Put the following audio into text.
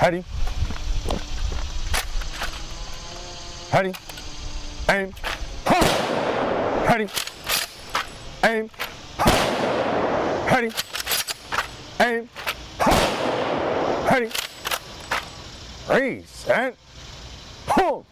Ready? Ready? Aim. Ready? Aim. Ready? Aim. Ready? and Hold.